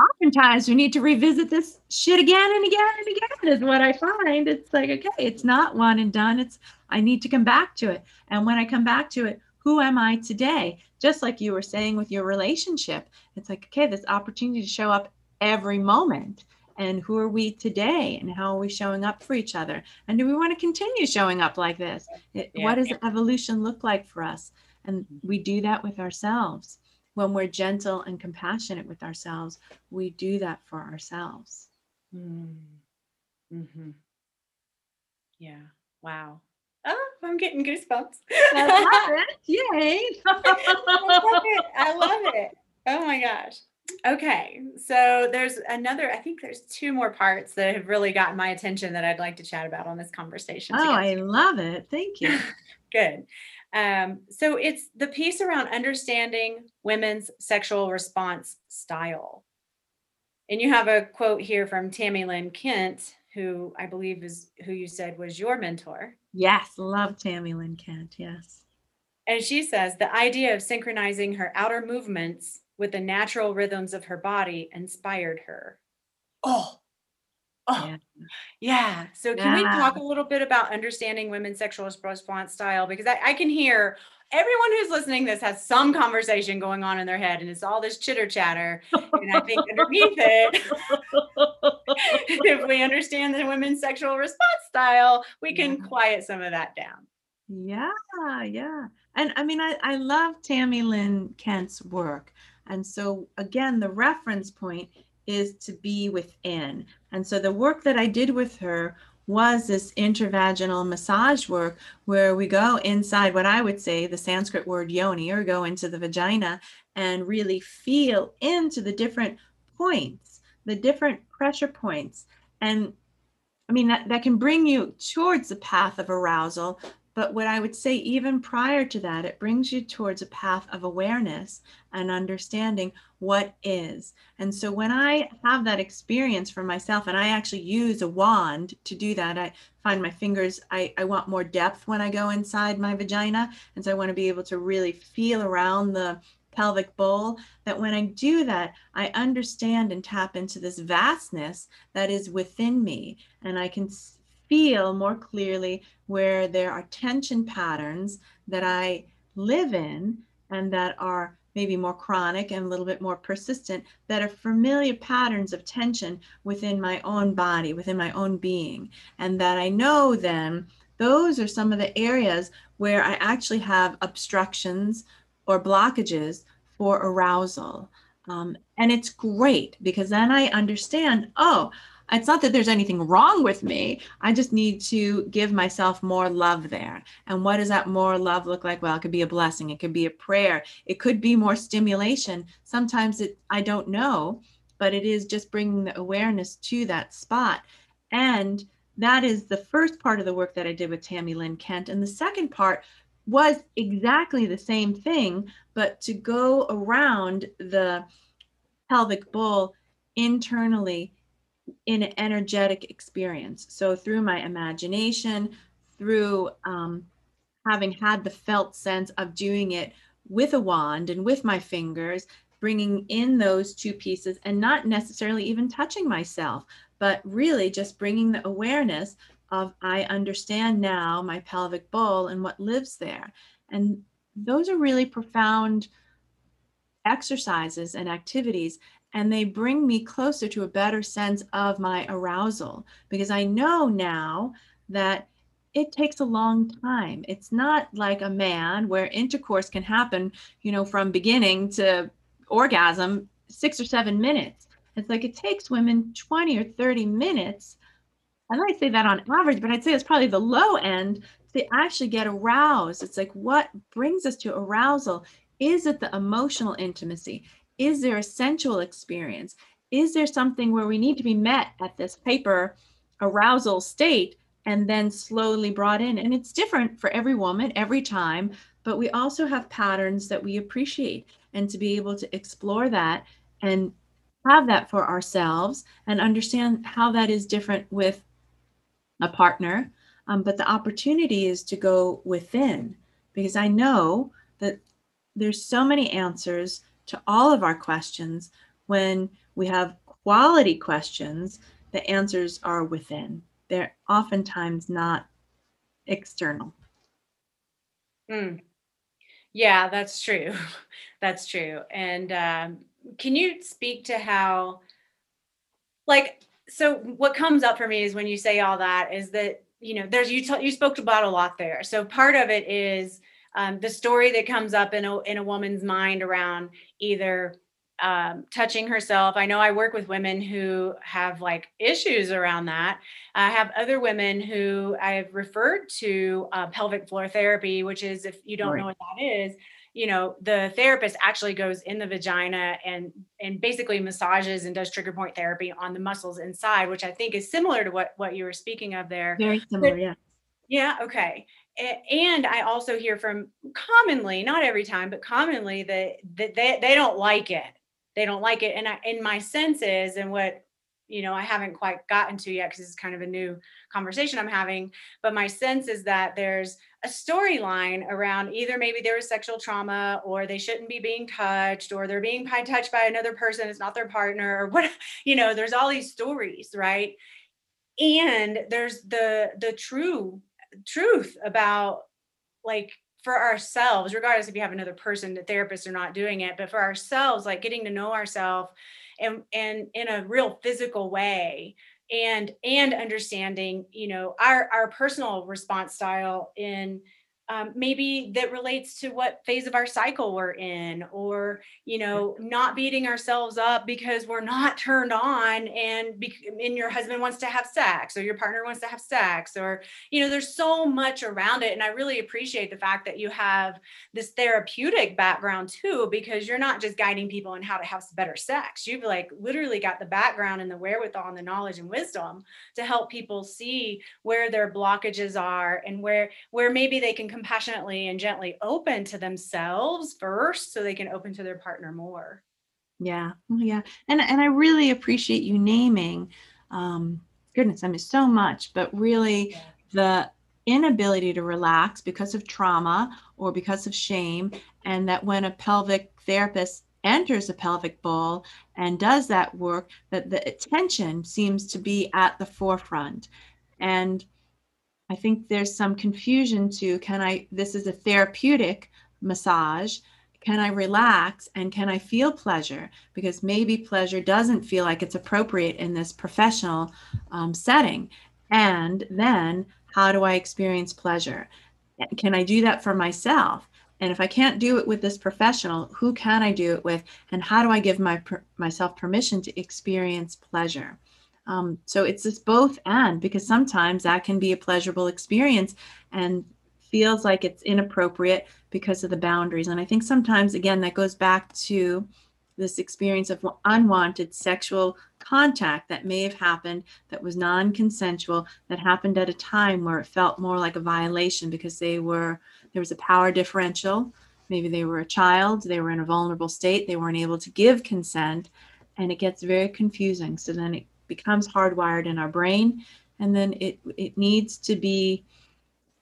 oftentimes we need to revisit this shit again and again and again is what I find. It's like, okay, it's not one and done. It's I need to come back to it. And when I come back to it, who am I today? Just like you were saying with your relationship, it's like, okay, this opportunity to show up every moment. And who are we today? And how are we showing up for each other? And do we want to continue showing up like this? It- Yeah. What does evolution look like for us? And we do that with ourselves. When we're gentle and compassionate with ourselves, we do that for ourselves. Mm. hmm Yeah. Wow. Oh, I'm getting goosebumps. Yay. *laughs* I love it. I love it. Oh my gosh. Okay. So there's another, I think there's two more parts that have really gotten my attention that I'd like to chat about on this conversation. Oh, together. I love it. Thank you. *laughs* Good. Um, so it's the piece around understanding women's sexual response style. And you have a quote here from Tami Lynn Kent, who I believe is who you said was your mentor. Yes, love Tami Lynn Kent. Yes. And she says the idea of synchronizing her outer movements with the natural rhythms of her body inspired her. Oh, oh, Yeah. yeah. So, can we talk a little bit about understanding women's sexual response style? Because I, I can hear everyone who's listening this has some conversation going on in their head, and it's all this chitter chatter. And I think underneath it, *laughs* if we understand the women's sexual response style, we can Yeah. quiet some of that down. Yeah, yeah. And I mean, I, I love Tami Lynn Kent's work. And so, again, the reference point is to be within. And so, the work that I did with her was this intravaginal massage work where we go inside what I would say the Sanskrit word yoni or go into the vagina and really feel into the different points, the different pressure points. And I mean, that, that can bring you towards the path of arousal, but what I would say, even prior to that, it brings you towards a path of awareness and understanding what is. And so when I have that experience for myself, and I actually use a wand to do that, I find my fingers, I, I want more depth when I go inside my vagina. And so I want to be able to really feel around the pelvic bowl that when I do that, I understand and tap into this vastness that is within me. And I can feel more clearly where there are tension patterns that I live in and that are maybe more chronic and a little bit more persistent that are familiar patterns of tension within my own body, within my own being. And that I know then those are some of the areas where I actually have obstructions or blockages for arousal. Um, and it's great because then I understand, oh, it's not that there's anything wrong with me. I just need to give myself more love there. And what does that more love look like? Well, it could be a blessing, it could be a prayer, it could be more stimulation. Sometimes it I don't know, but it is just bringing the awareness to that spot. And that is the first part of the work that I did with Tami Lynn Kent. And the second part was exactly the same thing, but to go around the pelvic bowl internally in an energetic experience. So through my imagination, through um, having had the felt sense of doing it with a wand and with my fingers, bringing in those two pieces and not necessarily even touching myself, but really just bringing the awareness of I understand now my pelvic bowl and what lives there. And those are really profound exercises and activities and they bring me closer to a better sense of my arousal because I know now that it takes a long time. It's not like a man where intercourse can happen, you know, from beginning to orgasm, six or seven minutes. It's like it takes women 20 or 30 minutes and I say that on average, but I'd say it's probably the low end to actually get aroused. It's like what brings us to arousal? Is it the emotional intimacy? Is there a sensual experience? Is there something where we need to be met at this hyper arousal state and then slowly brought in? And it's different for every woman every time, but we also have patterns that we appreciate. And to be able to explore that and have that for ourselves and understand how that is different with a partner. Um, but the opportunity is to go within because I know that there's so many answers to all of our questions when we have quality questions the answers are within. They're oftentimes not external. Mm. yeah that's true. *laughs* That's true. And um, can you speak to how like so what comes up for me is when you say all that is that you know there's you t- you spoke about a lot there. So part of it is um, the story that comes up in a in a woman's mind around either um, touching herself. I know I work with women who have like issues around that. I have other women who I've referred to uh, pelvic floor therapy, which is if you don't right. know what that is, you know the therapist actually goes in the vagina and and basically massages and does trigger point therapy on the muscles inside which i think is similar to what what you were speaking of there very similar but, yeah yeah okay and i also hear from commonly not every time but commonly that, that they, they don't like it. They don't like it. And I, in my senses and what you know i haven't quite gotten to yet because it's kind of a new conversation i'm having but my sense is that there's a storyline around either maybe there was sexual trauma or they shouldn't be being touched or they're being touched by another person it's not their partner or what *laughs* you know there's all these stories right? And there's the the true truth about like for ourselves regardless if you have another person the therapist or not doing it but for ourselves like getting to know ourselves and and in a real physical way and and understanding you know our our personal response style in um, maybe that relates to what phase of our cycle we're in or you know not beating ourselves up because we're not turned on and be- and your husband wants to have sex or your partner wants to have sex or you know there's so much around it. And i really appreciate the fact that you have this therapeutic background too because you're not just guiding people on how to have better sex. You've like literally got the background and the wherewithal and the knowledge and wisdom to help people see where their blockages are and where where maybe they can compassionately and gently open to themselves first so they can open to their partner more. Yeah. Yeah. And and I really appreciate you naming um goodness, I mean so much, but really yeah. the inability to relax because of trauma or because of shame and that when a pelvic therapist enters a pelvic bowl and does that work that the attention seems to be at the forefront and I think there's some confusion to can I, this is a therapeutic massage. Can I relax and can I feel pleasure? Because maybe pleasure doesn't feel like it's appropriate in this professional um, setting. And then how do I experience pleasure? Can I do that for myself? And if I can't do it with this professional, who can I do it with? And how do I give my, myself permission to experience pleasure? Um, so it's this both and because sometimes that can be a pleasurable experience and feels like it's inappropriate because of the boundaries. And I think sometimes, again, that goes back to this experience of unwanted sexual contact that may have happened that was non consensual, that happened at a time where it felt more like a violation because they were, there was a power differential. Maybe they were a child, they were in a vulnerable state, they weren't able to give consent, and it gets very confusing. So then it becomes hardwired in our brain and then it it needs to be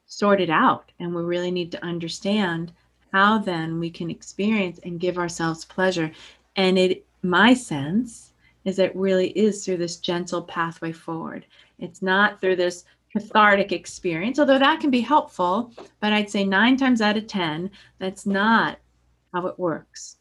sorted out. And we really need to understand how then we can experience and give ourselves pleasure. And it my sense is it really is through this gentle pathway forward. It's not through this cathartic experience although that can be helpful but i'd say 9 times out of 10 that's not how it works.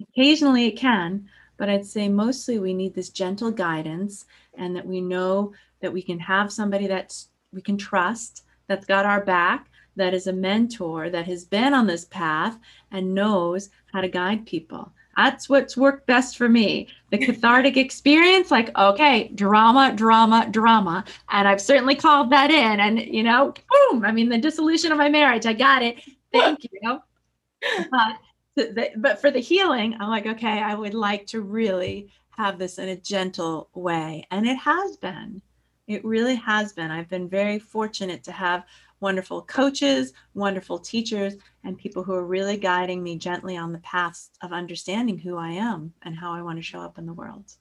Occasionally it can but I'd say mostly we need this gentle guidance and that we know that we can have somebody that's we can trust, that's got our back, that is a mentor, that has been on this path and knows how to guide people. That's what's worked best for me. The cathartic *laughs* experience, like, okay, drama, drama, drama. And I've certainly called that in. And, you know, boom, I mean, the dissolution of my marriage, I got it. Thank you. But the, but for the healing, I'm like, okay, I would like to really have this in a gentle way. And it has been. It really has been. I've been very fortunate to have wonderful coaches, wonderful teachers, and people who are really guiding me gently on the path of understanding who I am and how I want to show up in the world.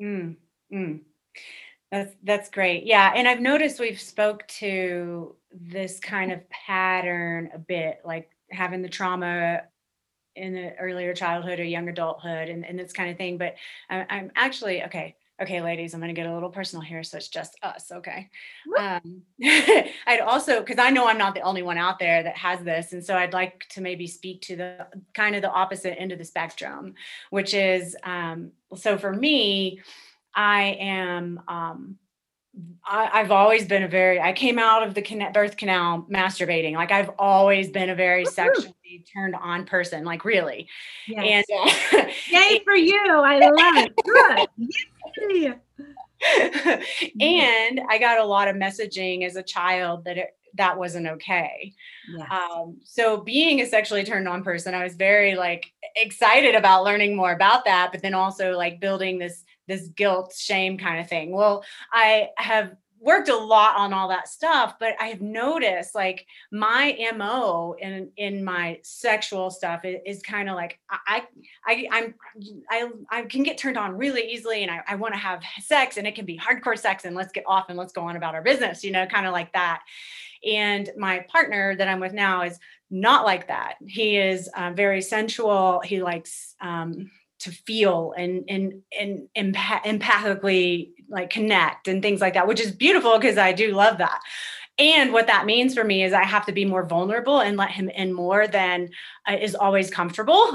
Mm, mm. That's that's great. Yeah, and I've noticed we've spoke to this kind of pattern a bit, like having the trauma in the earlier childhood or young adulthood and, and this kind of thing. But I, I'm actually, okay, okay, ladies, I'm going to get a little personal here. So it's just us. Okay. Um, *laughs* I'd also, because I know I'm not the only one out there that has this. And so I'd like to maybe speak to the kind of the opposite end of the spectrum, which is um, so for me, I am um, I, have always been a very, I came out of the birth canal masturbating. Like I've always been a very sexually turned on person, like really. Yes. And uh, yay for you. I love it. Good. *laughs* and I got a lot of messaging as a child that it, that wasn't okay. Yes. Um, so being a sexually turned on person, I was very like excited about learning more about that, but then also like building this this guilt shame kind of thing. Well i have worked a lot on all that stuff but i have noticed like my mo in in my sexual stuff is, is kind of like I, I i'm i i can get turned on really easily and i, I want to have sex and it can be hardcore sex and let's get off and let's go on about our business you know kind of like that. And my partner that i'm with now is not like that. He is uh, very sensual. He likes um to feel and and and empath- empathically like connect and things like that which is beautiful because i do love that and what that means for me is I have to be more vulnerable and let him in more than uh, is always comfortable.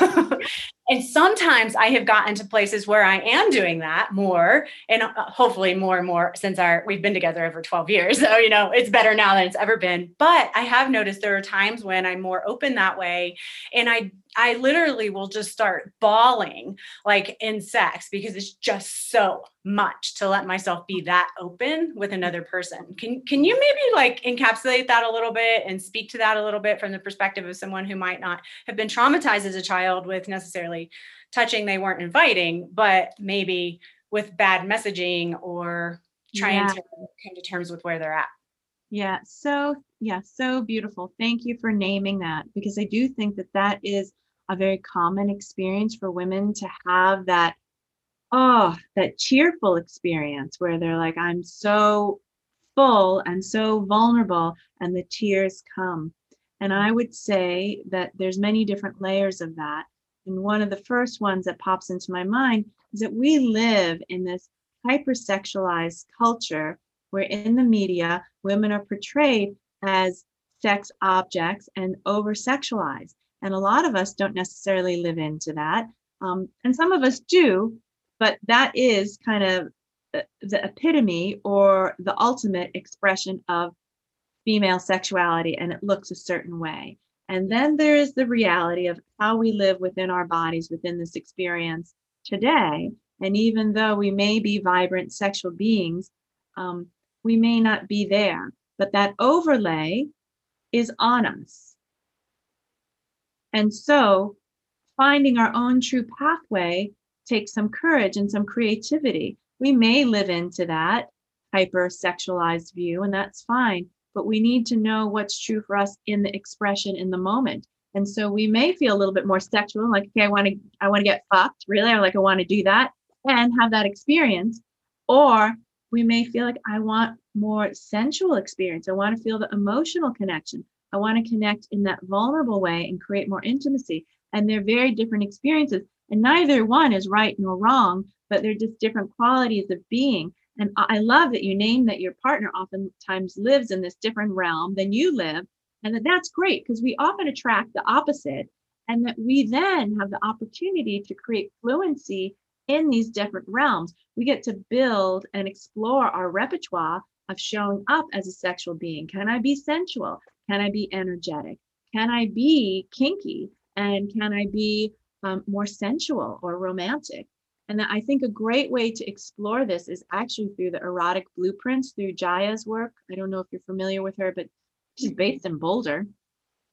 *laughs* and sometimes I have gotten to places where I am doing that more and uh, hopefully more and more since our we've been together over 12 years. *laughs* So, you know, it's better now than it's ever been. But I have noticed there are times when I'm more open that way and I I literally will just start bawling like in sex because it's just so much to let myself be that open with another person. Can can you maybe like encapsulate that a little bit and speak to that a little bit from the perspective of someone who might not have been traumatized as a child with necessarily touching they weren't inviting, but maybe with bad messaging or trying yeah. to come to terms with where they're at. Yeah, so yeah, so beautiful. Thank you for naming that because I do think that that is a very common experience for women to have that oh that cheerful experience where they're like i'm so full and so vulnerable and the tears come and i would say that there's many different layers of that and one of the first ones that pops into my mind is that we live in this hypersexualized culture where in the media women are portrayed as sex objects and over sexualized and a lot of us don't necessarily live into that. Um, and some of us do, but that is kind of the epitome or the ultimate expression of female sexuality, and it looks a certain way. And then there's the reality of how we live within our bodies within this experience today. And even though we may be vibrant sexual beings, um, we may not be there. But that overlay is on us. And so finding our own true pathway takes some courage and some creativity. We may live into that hyper sexualized view, and that's fine, but we need to know what's true for us in the expression in the moment. And so we may feel a little bit more sexual, like, okay, I want to, I want to get fucked, really, or like I want to do that and have that experience. Or we may feel like I want more sensual experience. I want to feel the emotional connection. I want to connect in that vulnerable way and create more intimacy. And they're very different experiences. And neither one is right nor wrong, but they're just different qualities of being. And I love that you name that your partner oftentimes lives in this different realm than you live. And that that's great because we often attract the opposite. And that we then have the opportunity to create fluency in these different realms. We get to build and explore our repertoire of showing up as a sexual being. Can I be sensual? Can I be energetic? Can I be kinky? And can I be um, more sensual or romantic? And I think a great way to explore this is actually through the erotic blueprints through Jaiya's work. I don't know if you're familiar with her, but she's based in Boulder.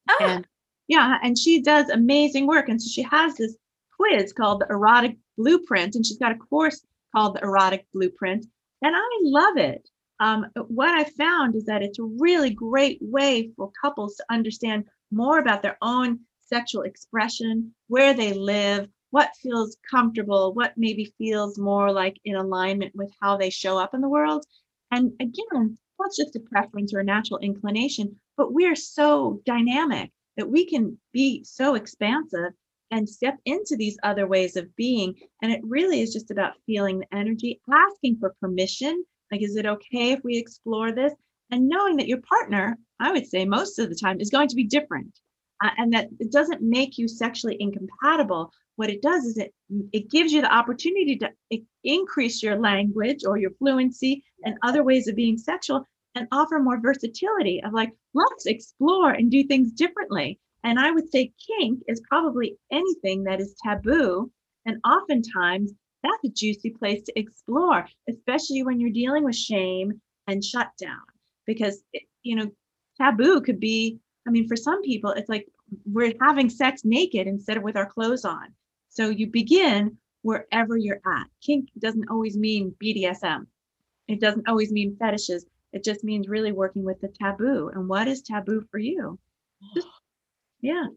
Oh. And yeah, and she does amazing work. And so she has this quiz called the erotic blueprint, and she's got a course called the erotic blueprint. And I love it um, what I found is that it's a really great way for couples to understand more about their own sexual expression, where they live, what feels comfortable, what maybe feels more like in alignment with how they show up in the world. And again, that's just a preference or a natural inclination, but we're so dynamic that we can be so expansive and step into these other ways of being. And it really is just about feeling the energy, asking for permission like, is it okay if we explore this? And knowing that your partner, I would say most of the time, is going to be different. Uh, and that it doesn't make you sexually incompatible. What it does is it it gives you the opportunity to increase your language or your fluency and other ways of being sexual and offer more versatility of like let's explore and do things differently and i would say kink is probably anything that is taboo and oftentimes that's a juicy place to explore, especially when you're dealing with shame and shutdown. Because, eh, you know, taboo could be, I mean, for some people, it's like we're having sex naked instead of with our clothes on. So you begin wherever you're at. Kink doesn't always mean BDSM, it doesn't always mean fetishes. It just means really working with the taboo. And what is taboo for you? Just, *sighs* yeah.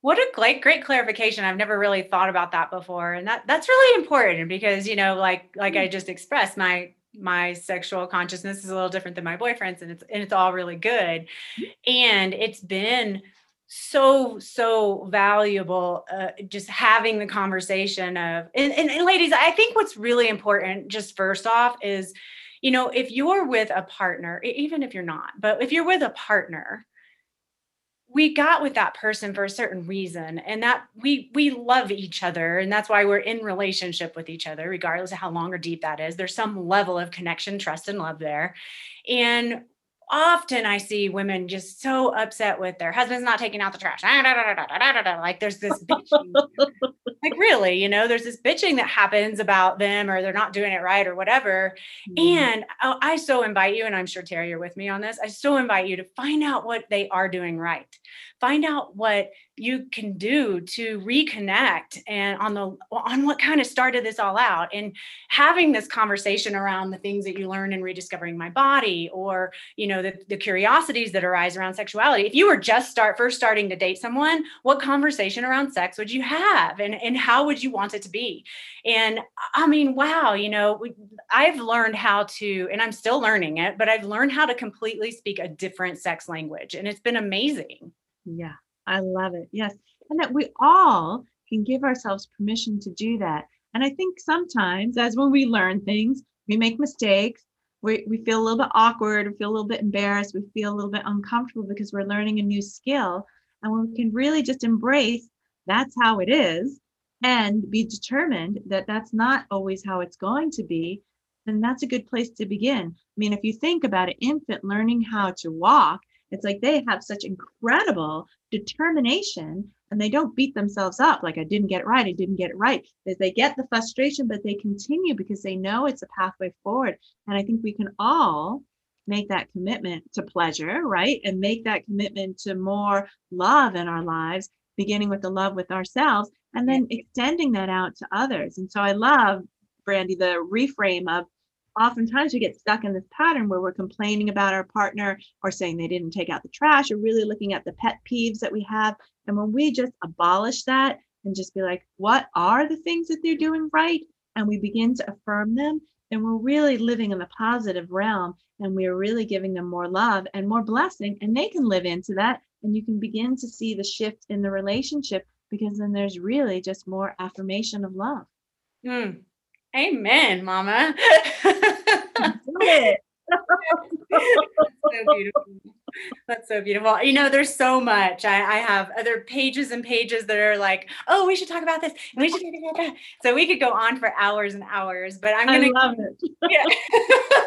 What a great, great clarification. I've never really thought about that before. And that that's really important because, you know, like like I mm. just expressed, my my sexual consciousness is a little different than my boyfriend's and it's and it's all really good. Mm. And it's been so so valuable uh, just having the conversation of and, and, and ladies i think what's really important just first off is you know, if you're with a partner, even if you're not, but if you're with a partner, we got with that person for a certain reason and that we we love each other and that's why we're in relationship with each other regardless of how long or deep that is. There's some level of connection trust and love there. And often I see women just so upset with their husbands not taking out the trash. Like there's this bitching. *laughs* like really, you know, there's this bitching that happens about them or they're not doing it right or whatever. Mm. And I, I so invite you, and I'm sure Terry, you're with me on this. I so invite you to find out what they are doing right. Find out what you can do to reconnect and on the on what kind of started this all out. And having this conversation around the things that you learn in rediscovering my body or you know the, the curiosities that arise around sexuality. If you were just start first starting to date someone what conversation around sex would you have? And and how would you want it to be? And i mean wow you know i've learned how to and i'm still learning it but i've learned how to completely speak a different sex language and it's been amazing. Yeah I love it. Yes. And that we all can give ourselves permission to do that. And I think sometimes, as when we learn things, we make mistakes. We, we feel a little bit awkward, we feel a little bit embarrassed, we feel a little bit uncomfortable because we're learning a new skill. And when we can really just embrace that's how it is and be determined that that's not always how it's going to be, then that's a good place to begin. I mean, if you think about an infant learning how to walk, it's like they have such incredible determination and they don't beat themselves up like I didn't get it right, I didn't get it right. They get the frustration, but they continue because they know it's a pathway forward. And I think we can all make that commitment to pleasure, right? And make that commitment to more love in our lives, beginning with the love with ourselves and then extending that out to others. And so I love, Brandy, the reframe of oftentimes we get stuck in this pattern where we're complaining about our partner or saying they didn't take out the trash or really looking at the pet peeves that we have. And when we just abolish that and just be like, what are the things that they're doing right? And we begin to affirm them, then we're really living in the positive realm and we're really giving them more love and more blessing. And they can live into that. And you can begin to see the shift in the relationship because then there's really just more affirmation of love. Mm, Amen, mama. *laughs* so beautiful. That's so beautiful. You know, there's so much. I, I, have other pages and pages that are like, oh, we should talk about this and we should talk about that. So we could go on for hours and hours, but I'm gonna love it. *laughs* Yeah. *laughs*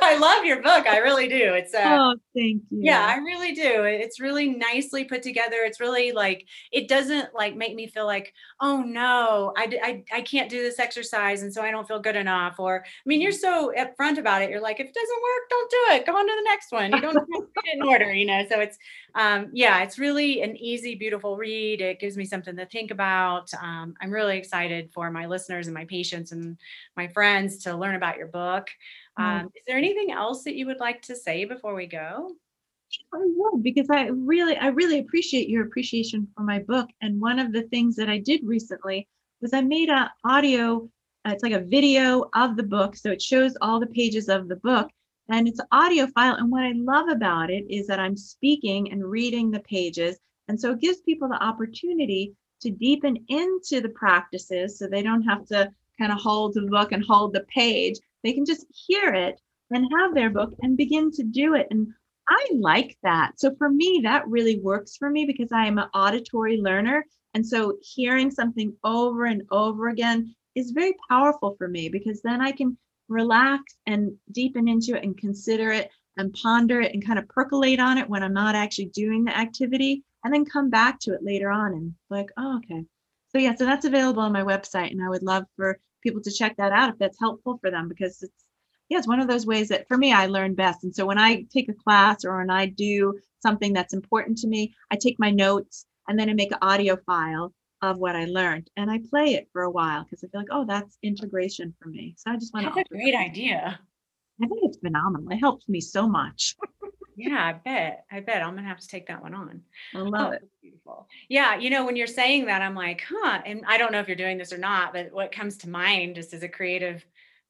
I love your book. I really do. It's uh, oh, thank you. Yeah, I really do. It's really nicely put together. It's really like it doesn't like make me feel like, oh no, I, I, I can't do this exercise and so I don't feel good enough. Or I mean, you're so upfront about it. You're like, if it doesn't work, don't do it. Go on to the next one. You don't have to put it in order, you know know so it's um, yeah it's really an easy beautiful read. It gives me something to think about. Um, i'm really excited for my listeners and my patients and my friends to learn about your book. Um, is there anything else that you would like to say before we go? I would because I really, I really appreciate your appreciation for my book. And one of the things that I did recently was I made a audio. Uh, it's like a video of the book, so it shows all the pages of the book, and it's audio file. And what I love about it is that I'm speaking and reading the pages. And so it gives people the opportunity to deepen into the practices so they don't have to kind of hold the book and hold the page. They can just hear it and have their book and begin to do it. And I like that. So for me, that really works for me because I am an auditory learner. And so hearing something over and over again is very powerful for me because then I can relax and deepen into it and consider it and ponder it and kind of percolate on it when I'm not actually doing the activity and then come back to it later on and like, oh, okay. So yeah, so that's available on my website and I would love for people to check that out if that's helpful for them because it's yeah, it's one of those ways that for me I learn best. And so when I take a class or when I do something that's important to me, I take my notes and then I make an audio file of what I learned. And I play it for a while because I feel like, oh, that's integration for me. So I just want to. That's a great idea. I think it's phenomenal. It helps me so much. yeah, I bet. I bet I'm gonna have to take that one on. I love oh, it. Beautiful. Yeah, you know, when you're saying that, I'm like, huh. And I don't know if you're doing this or not, but what comes to mind just as a creative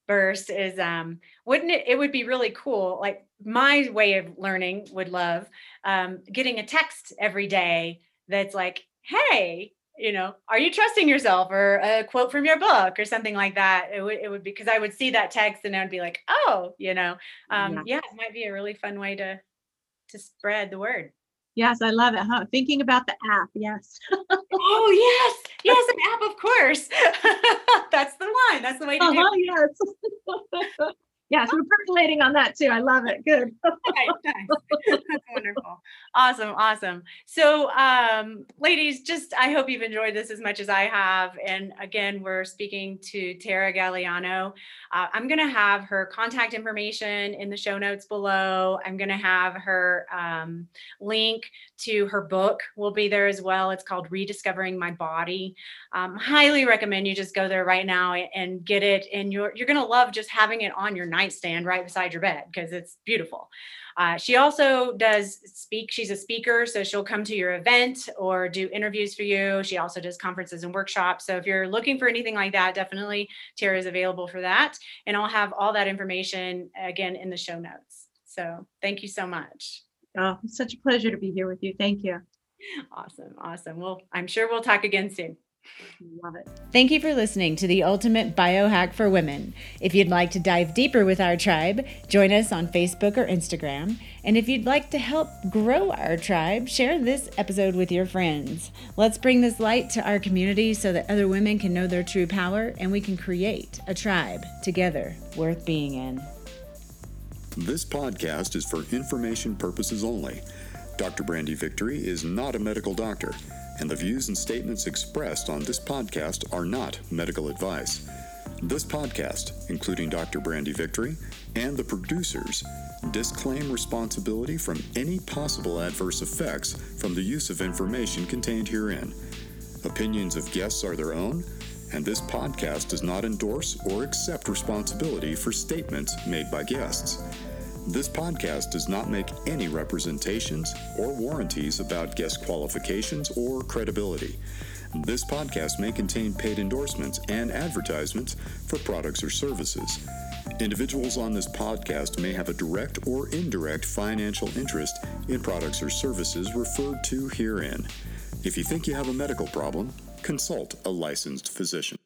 burst is um wouldn't it it would be really cool like my way of learning would love um getting a text every day that's like hey you know, are you trusting yourself or a quote from your book or something like that. It would, it would be because I would see that text and I'd be like, oh, you know, um, yeah. yeah, it might be a really fun way to, to spread the word. Yes, I love it. Huh? Thinking about the app. Yes. oh, yes. Yes, an *laughs* app, of course. *laughs* That's the one. That's the way to uh-huh, do it. Yes. *laughs* Yes, we're percolating on that too. I love it. Good. nice, *laughs* nice. That's wonderful. Awesome, awesome. So, um, ladies, just I hope you've enjoyed this as much as I have. And again, we're speaking to Tara Galeano. Uh, I'm going to have her contact information in the show notes below. I'm going to have her um, link to her book will be there as well. It's called Rediscovering My Body. Um, highly recommend you just go there right now and get it. And you're you're going to love just having it on your nightstand right beside your bed because it's beautiful. Uh, she also does speak. She's a speaker, so she'll come to your event or do interviews for you. She also does conferences and workshops. So if you're looking for anything like that, definitely Tara is available for that. And I'll have all that information again in the show notes. So thank you so much. Oh, such a pleasure to be here with you. Thank you. Awesome. Awesome. Well, I'm sure we'll talk again soon. Love it. Thank you for listening to the Ultimate Biohack for Women. If you'd like to dive deeper with our tribe, join us on Facebook or Instagram. And if you'd like to help grow our tribe, share this episode with your friends. Let's bring this light to our community so that other women can know their true power and we can create a tribe together worth being in. This podcast is for information purposes only. Dr. Brandy Victory is not a medical doctor and the views and statements expressed on this podcast are not medical advice. This podcast, including Dr. Brandy Victory and the producers, disclaim responsibility from any possible adverse effects from the use of information contained herein. Opinions of guests are their own, and this podcast does not endorse or accept responsibility for statements made by guests. This podcast does not make any representations or warranties about guest qualifications or credibility. This podcast may contain paid endorsements and advertisements for products or services. Individuals on this podcast may have a direct or indirect financial interest in products or services referred to herein. If you think you have a medical problem, consult a licensed physician.